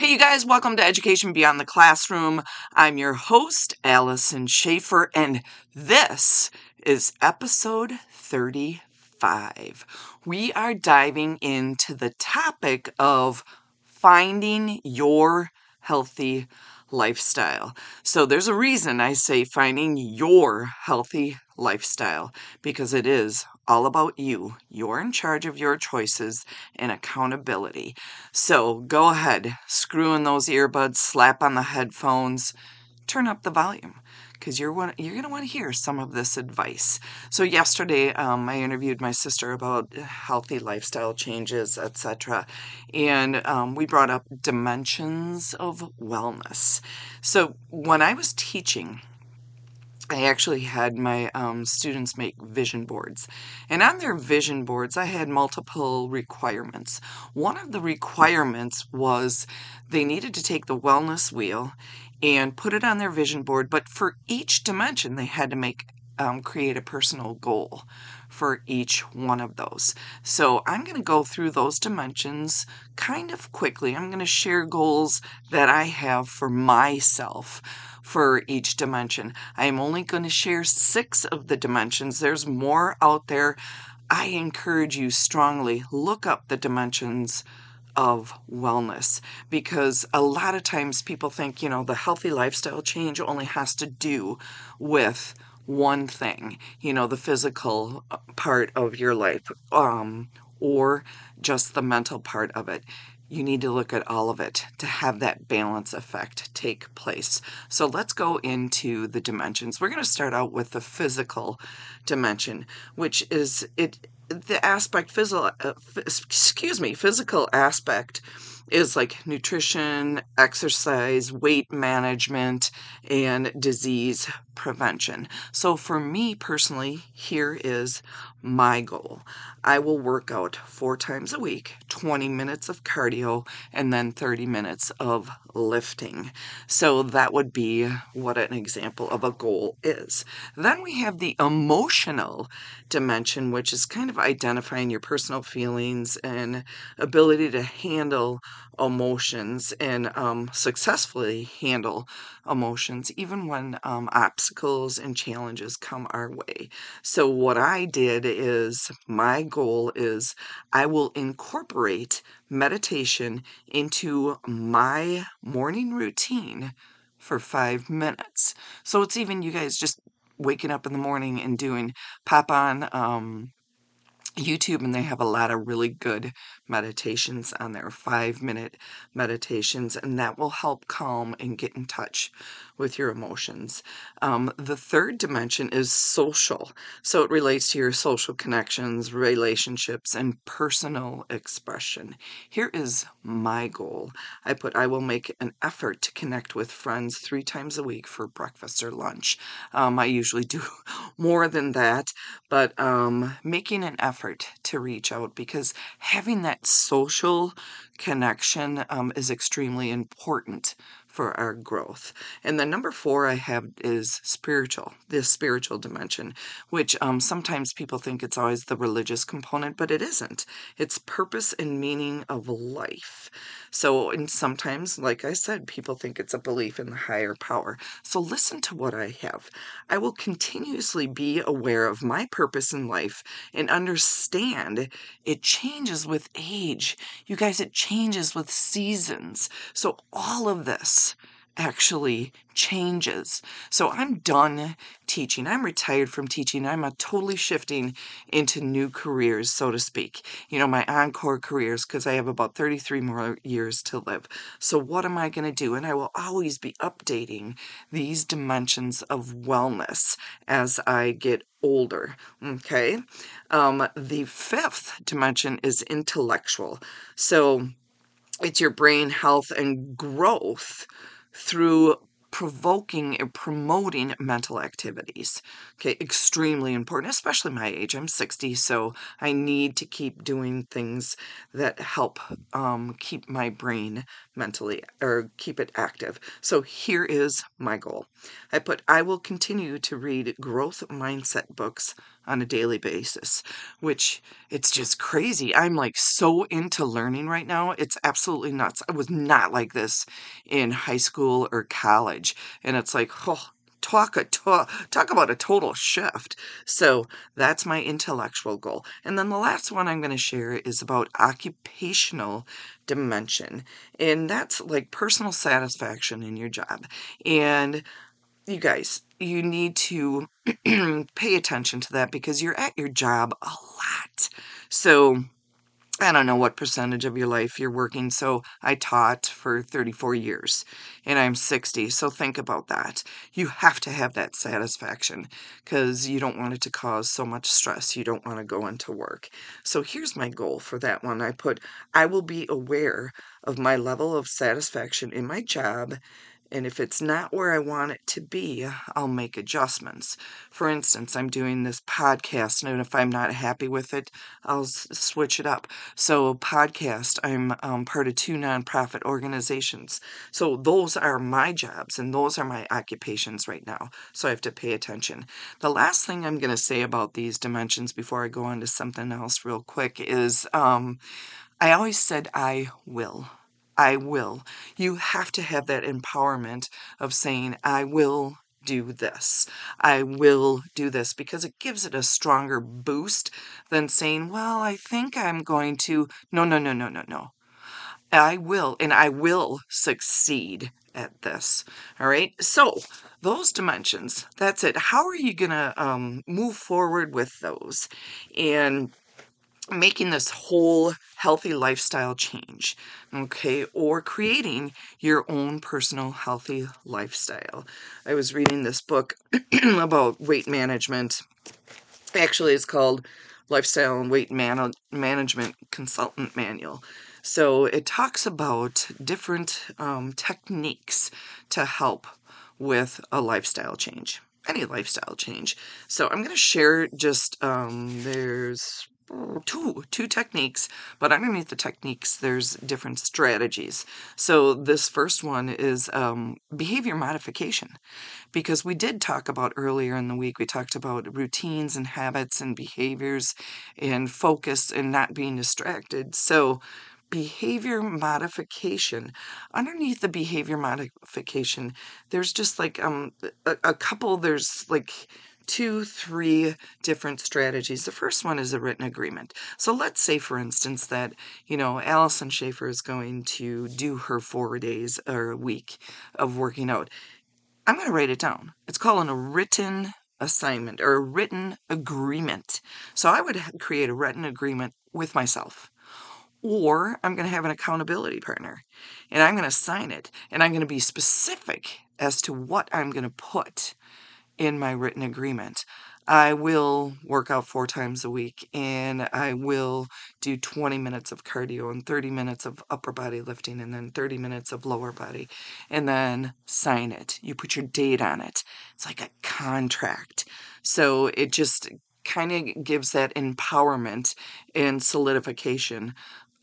Hey, you guys, welcome to Education Beyond the Classroom. I'm your host, Allison Schaefer, and this is episode 35. We are diving into the topic of finding your healthy lifestyle. So, there's a reason I say finding your healthy lifestyle because it is all about you. You're in charge of your choices and accountability. So go ahead, screw in those earbuds, slap on the headphones, turn up the volume because you're you're going to want to hear some of this advice. So yesterday, um, I interviewed my sister about healthy lifestyle changes, etc., and um, we brought up dimensions of wellness. So when I was teaching I actually had my um, students make vision boards. And on their vision boards, I had multiple requirements. One of the requirements was they needed to take the wellness wheel and put it on their vision board, but for each dimension, they had to make um, create a personal goal for each one of those. So I'm going to go through those dimensions kind of quickly. I'm going to share goals that I have for myself for each dimension. I am only going to share six of the dimensions. There's more out there. I encourage you strongly look up the dimensions of wellness because a lot of times people think, you know, the healthy lifestyle change only has to do with one thing, you know, the physical uh, part of your life um, or just the mental part of it you need to look at all of it to have that balance effect take place. So let's go into the dimensions. We're going to start out with the physical dimension, which is it the aspect physical uh, excuse me, physical aspect is like nutrition, exercise, weight management, and disease prevention. So, for me personally, here is my goal. I will work out four times a week, 20 minutes of cardio, and then 30 minutes of lifting. So, that would be what an example of a goal is. Then we have the emotional dimension, which is kind of identifying your personal feelings and ability to handle emotions and um, successfully handle emotions, even when um, and challenges come our way. So, what I did is my goal is I will incorporate meditation into my morning routine for five minutes. So, it's even you guys just waking up in the morning and doing pop on um, YouTube and they have a lot of really good meditations on there, five minute meditations, and that will help calm and get in touch with your emotions. Um, the third dimension is social. So it relates to your social connections, relationships, and personal expression. Here is my goal. I put, I will make an effort to connect with friends three times a week for breakfast or lunch. Um, I usually do more than that, but um, making an effort to reach out because having that social connection um, is extremely important for our growth. And the number four I have is spiritual, the spiritual dimension, which um, sometimes people think it's always the religious component, but it isn't. It's purpose and meaning of life. So, and sometimes, like I said, people think it's a belief in the higher power. So, listen to what I have. I will continuously be aware of my purpose in life and understand it changes with age. You guys, it changes with seasons. So, all of this actually changes. So I'm done teaching. I'm retired from teaching. I'm a totally shifting into new careers, so to speak. You know, my encore careers because I have about 33 more years to live. So what am I going to do? And I will always be updating these dimensions of wellness as I get older. Okay. Um, the fifth dimension is intellectual. So it's your brain health and growth through provoking and promoting mental activities. Okay, extremely important, especially my age. I'm 60, so I need to keep doing things that help um, keep my brain mentally or keep it active. So here is my goal. I put I will continue to read growth mindset books on a daily basis, which it's just crazy. I'm like so into learning right now. It's absolutely nuts. I was not like this in high school or college. And it's like, oh, talk a talk, talk about a total shift. So that's my intellectual goal. And then the last one I'm going to share is about occupational dimension. And that's like personal satisfaction in your job. And you guys, you need to pay attention to that because you're at your job a lot. So I don't know what percentage of your life you're working. So I taught for 34 years and I'm 60. So think about that. You have to have that satisfaction because you don't want it to cause so much stress. You don't want to go into work. So here's my goal for that one. I put, I will be aware of my level of satisfaction in my job and if it's not where I want it to be, I'll make adjustments. For instance, I'm doing this podcast, and if I'm not happy with it, I'll s- switch it up. So, podcast, I'm um, part of two nonprofit organizations. So, those are my jobs and those are my occupations right now. So, I have to pay attention. The last thing I'm going to say about these dimensions before I go on to something else real quick is um, I always said I will. I will. You have to have that empowerment of saying, I will do this. I will do this because it gives it a stronger boost than saying, well, I think I'm going to. No, no, no, no, no, no. I will, and I will succeed at this. All right. So, those dimensions, that's it. How are you going to um, move forward with those? And making this whole healthy lifestyle change, okay, or creating your own personal healthy lifestyle. I was reading this book about weight management. Actually, it's called Lifestyle and Weight Man- Management Consultant Manual. So it talks about different um, techniques to help with a lifestyle change, any lifestyle change. So I'm going to share just um, there's two two techniques but underneath the techniques there's different strategies. So this first one is um, behavior modification because we did talk about earlier in the week we talked about routines and habits and behaviors and focus and not being distracted. So behavior modification underneath the behavior modification there's just like um a, a couple there's like two, three different strategies. The first one is a written agreement. So let's say, for instance, that, you know, Allison Schaefer is going to do her four days or a week of working out. I'm going to write it down. It's called a written assignment or a written agreement. So I would create a written agreement with myself. Or I'm going to have an accountability partner and I'm going to sign it and I'm going to be specific as to what I'm going to put in my written agreement. I will work out four times a week and I will do 20 minutes of cardio and 30 minutes of upper body lifting and then 30 minutes of lower body and then sign it. You put your date on it. It's like a contract. So it just kind of gives that empowerment and solidification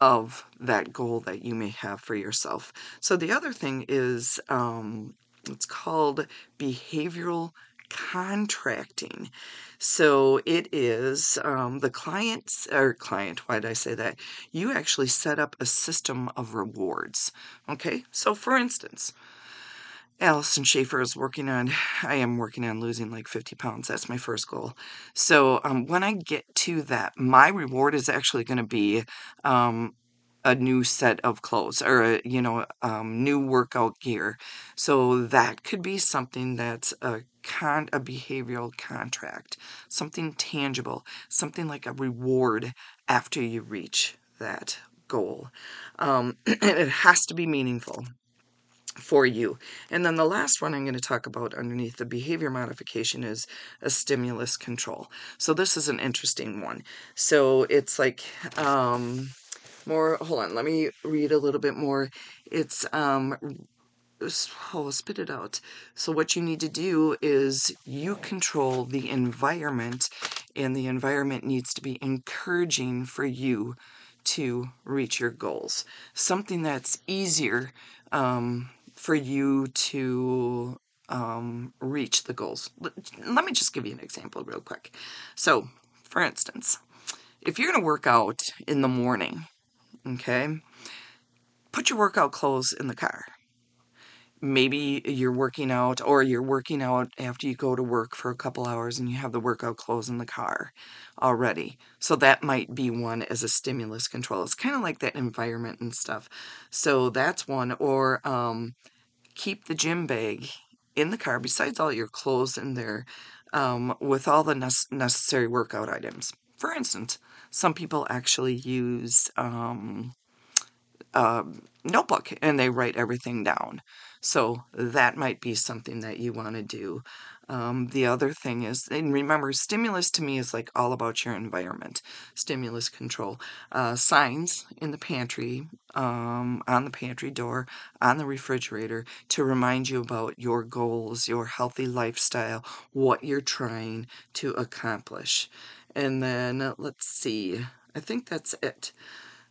of that goal that you may have for yourself. So the other thing is um, it's called behavioral contracting. So it is um, the client's or client. Why did I say that? You actually set up a system of rewards. Okay, so for instance. Allison Schaefer is working on, I am working on losing like 50 pounds. That's my first goal. So um, when I get to that, my reward is actually going to be um, a new set of clothes or a, you know um, new workout gear so that could be something that's a con a behavioral contract something tangible something like a reward after you reach that goal um, it has to be meaningful for you. And then the last one I'm going to talk about underneath the behavior modification is a stimulus control. So this is an interesting one. So it's like um, more hold on let me read a little bit more it's um oh spit it out so what you need to do is you control the environment and the environment needs to be encouraging for you to reach your goals something that's easier um, for you to um, reach the goals. Let me just give you an example real quick. So, for instance, if you're going to work out in the morning, okay, put your workout clothes in the car maybe you're working out or you're working out after you go to work for a couple hours and you have the workout clothes in the car already. So that might be one as a stimulus control. It's kind of like that environment and stuff. So that's one. Or um, keep the gym bag in the car besides all your clothes in there um, with all the ne- necessary workout items. For instance, some people actually use um, a notebook and they write everything down. So that might be something that you want to do. Um, the other thing is, and remember, stimulus to me is like all about your environment, stimulus control. Uh, signs in the pantry, um, on the pantry door, on the refrigerator to remind you about your goals, your healthy lifestyle, what you're trying to accomplish. And then uh, let's see, I think that's it.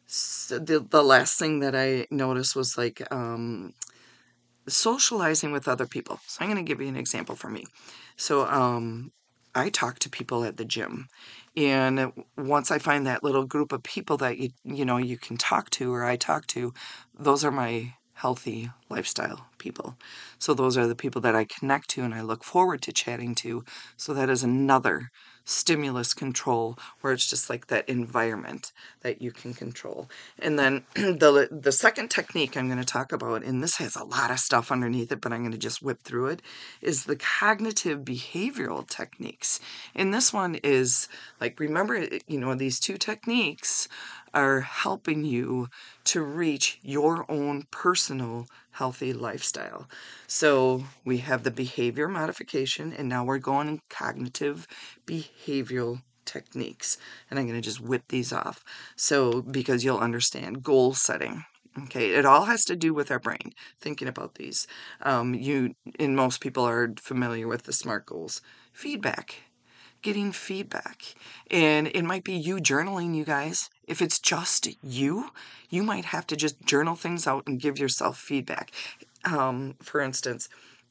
The, the last thing that I noticed was like um, socializing with other people. So I'm going to give you an example for me. So um, I talk to people at the gym, and once I find that little group of people that you you know you can talk to or I talk to, those are my healthy lifestyle people. So those are the people that I connect to and I look forward to chatting to. So that is another stimulus control where it's just like that environment that you can control. And then the the second technique I'm going to talk about and this has a lot of stuff underneath it but I'm going to just whip through it is the cognitive behavioral techniques. And this one is like remember you know these two techniques are helping you to reach your own personal healthy lifestyle. So we have the behavior modification, and now we're going cognitive behavioral techniques. And I'm going to just whip these off. So, because you'll understand goal setting. Okay, it all has to do with our brain. Thinking about these, um, you and most people are familiar with the SMART goals. Feedback, getting feedback. And it might be you journaling, you guys. If it's just you, you might have to just journal things out and give yourself feedback. Um, for instance,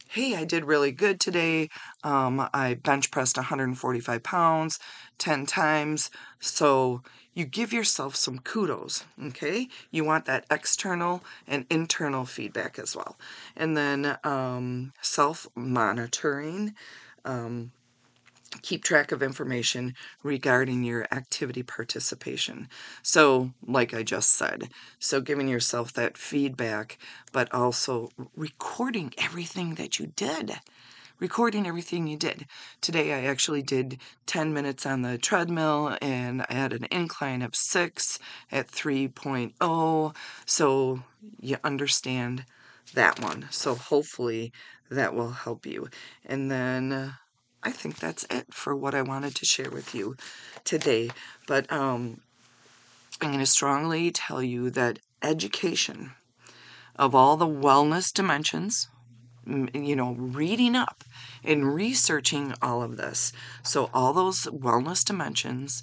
hey, I did really good today. Um, I bench pressed 145 pounds 10 times. So you give yourself some kudos, okay? You want that external and internal feedback as well. And then um, self monitoring. Um, keep track of information regarding your activity participation. So, like I just said, so giving yourself that feedback, but also recording everything that you did. Recording everything you did. Today, I actually did 10 minutes on the treadmill and I had an incline of 6 at 3.0. So, you understand that one. So, hopefully, that will help you. And then I think that's it for what I wanted to share with you today. But um, I'm going to strongly tell you that education of all the wellness dimensions, you know, reading up and researching all of this. So, all those wellness dimensions,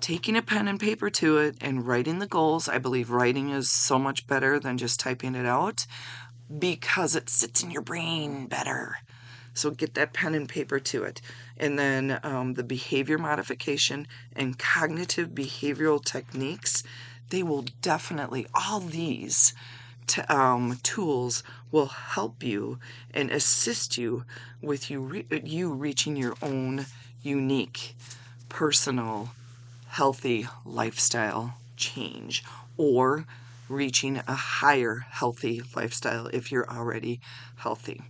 taking a pen and paper to it and writing the goals. I believe writing is so much better than just typing it out because it sits in your brain better. So get that pen and paper to it. And then um, the behavior modification and cognitive behavioral techniques, they will definitely, all these um, tools will help you and assist you with you, re- you reaching your own unique, personal, healthy lifestyle change or reaching a higher healthy lifestyle if you're already healthy.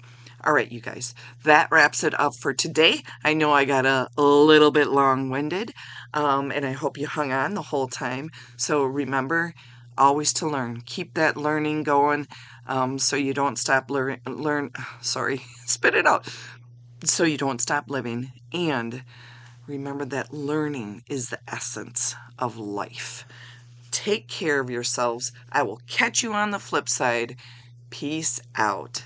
All right, you guys, that wraps it up for today. I know I got a, little bit long winded, um, and I hope you hung on the whole time. So remember, always to learn. Keep that learning going um, so you don't stop learn. learn sorry, spit it out. So you don't stop living. And remember that learning is the essence of life. Take care of yourselves. I will catch you on the flip side. Peace out.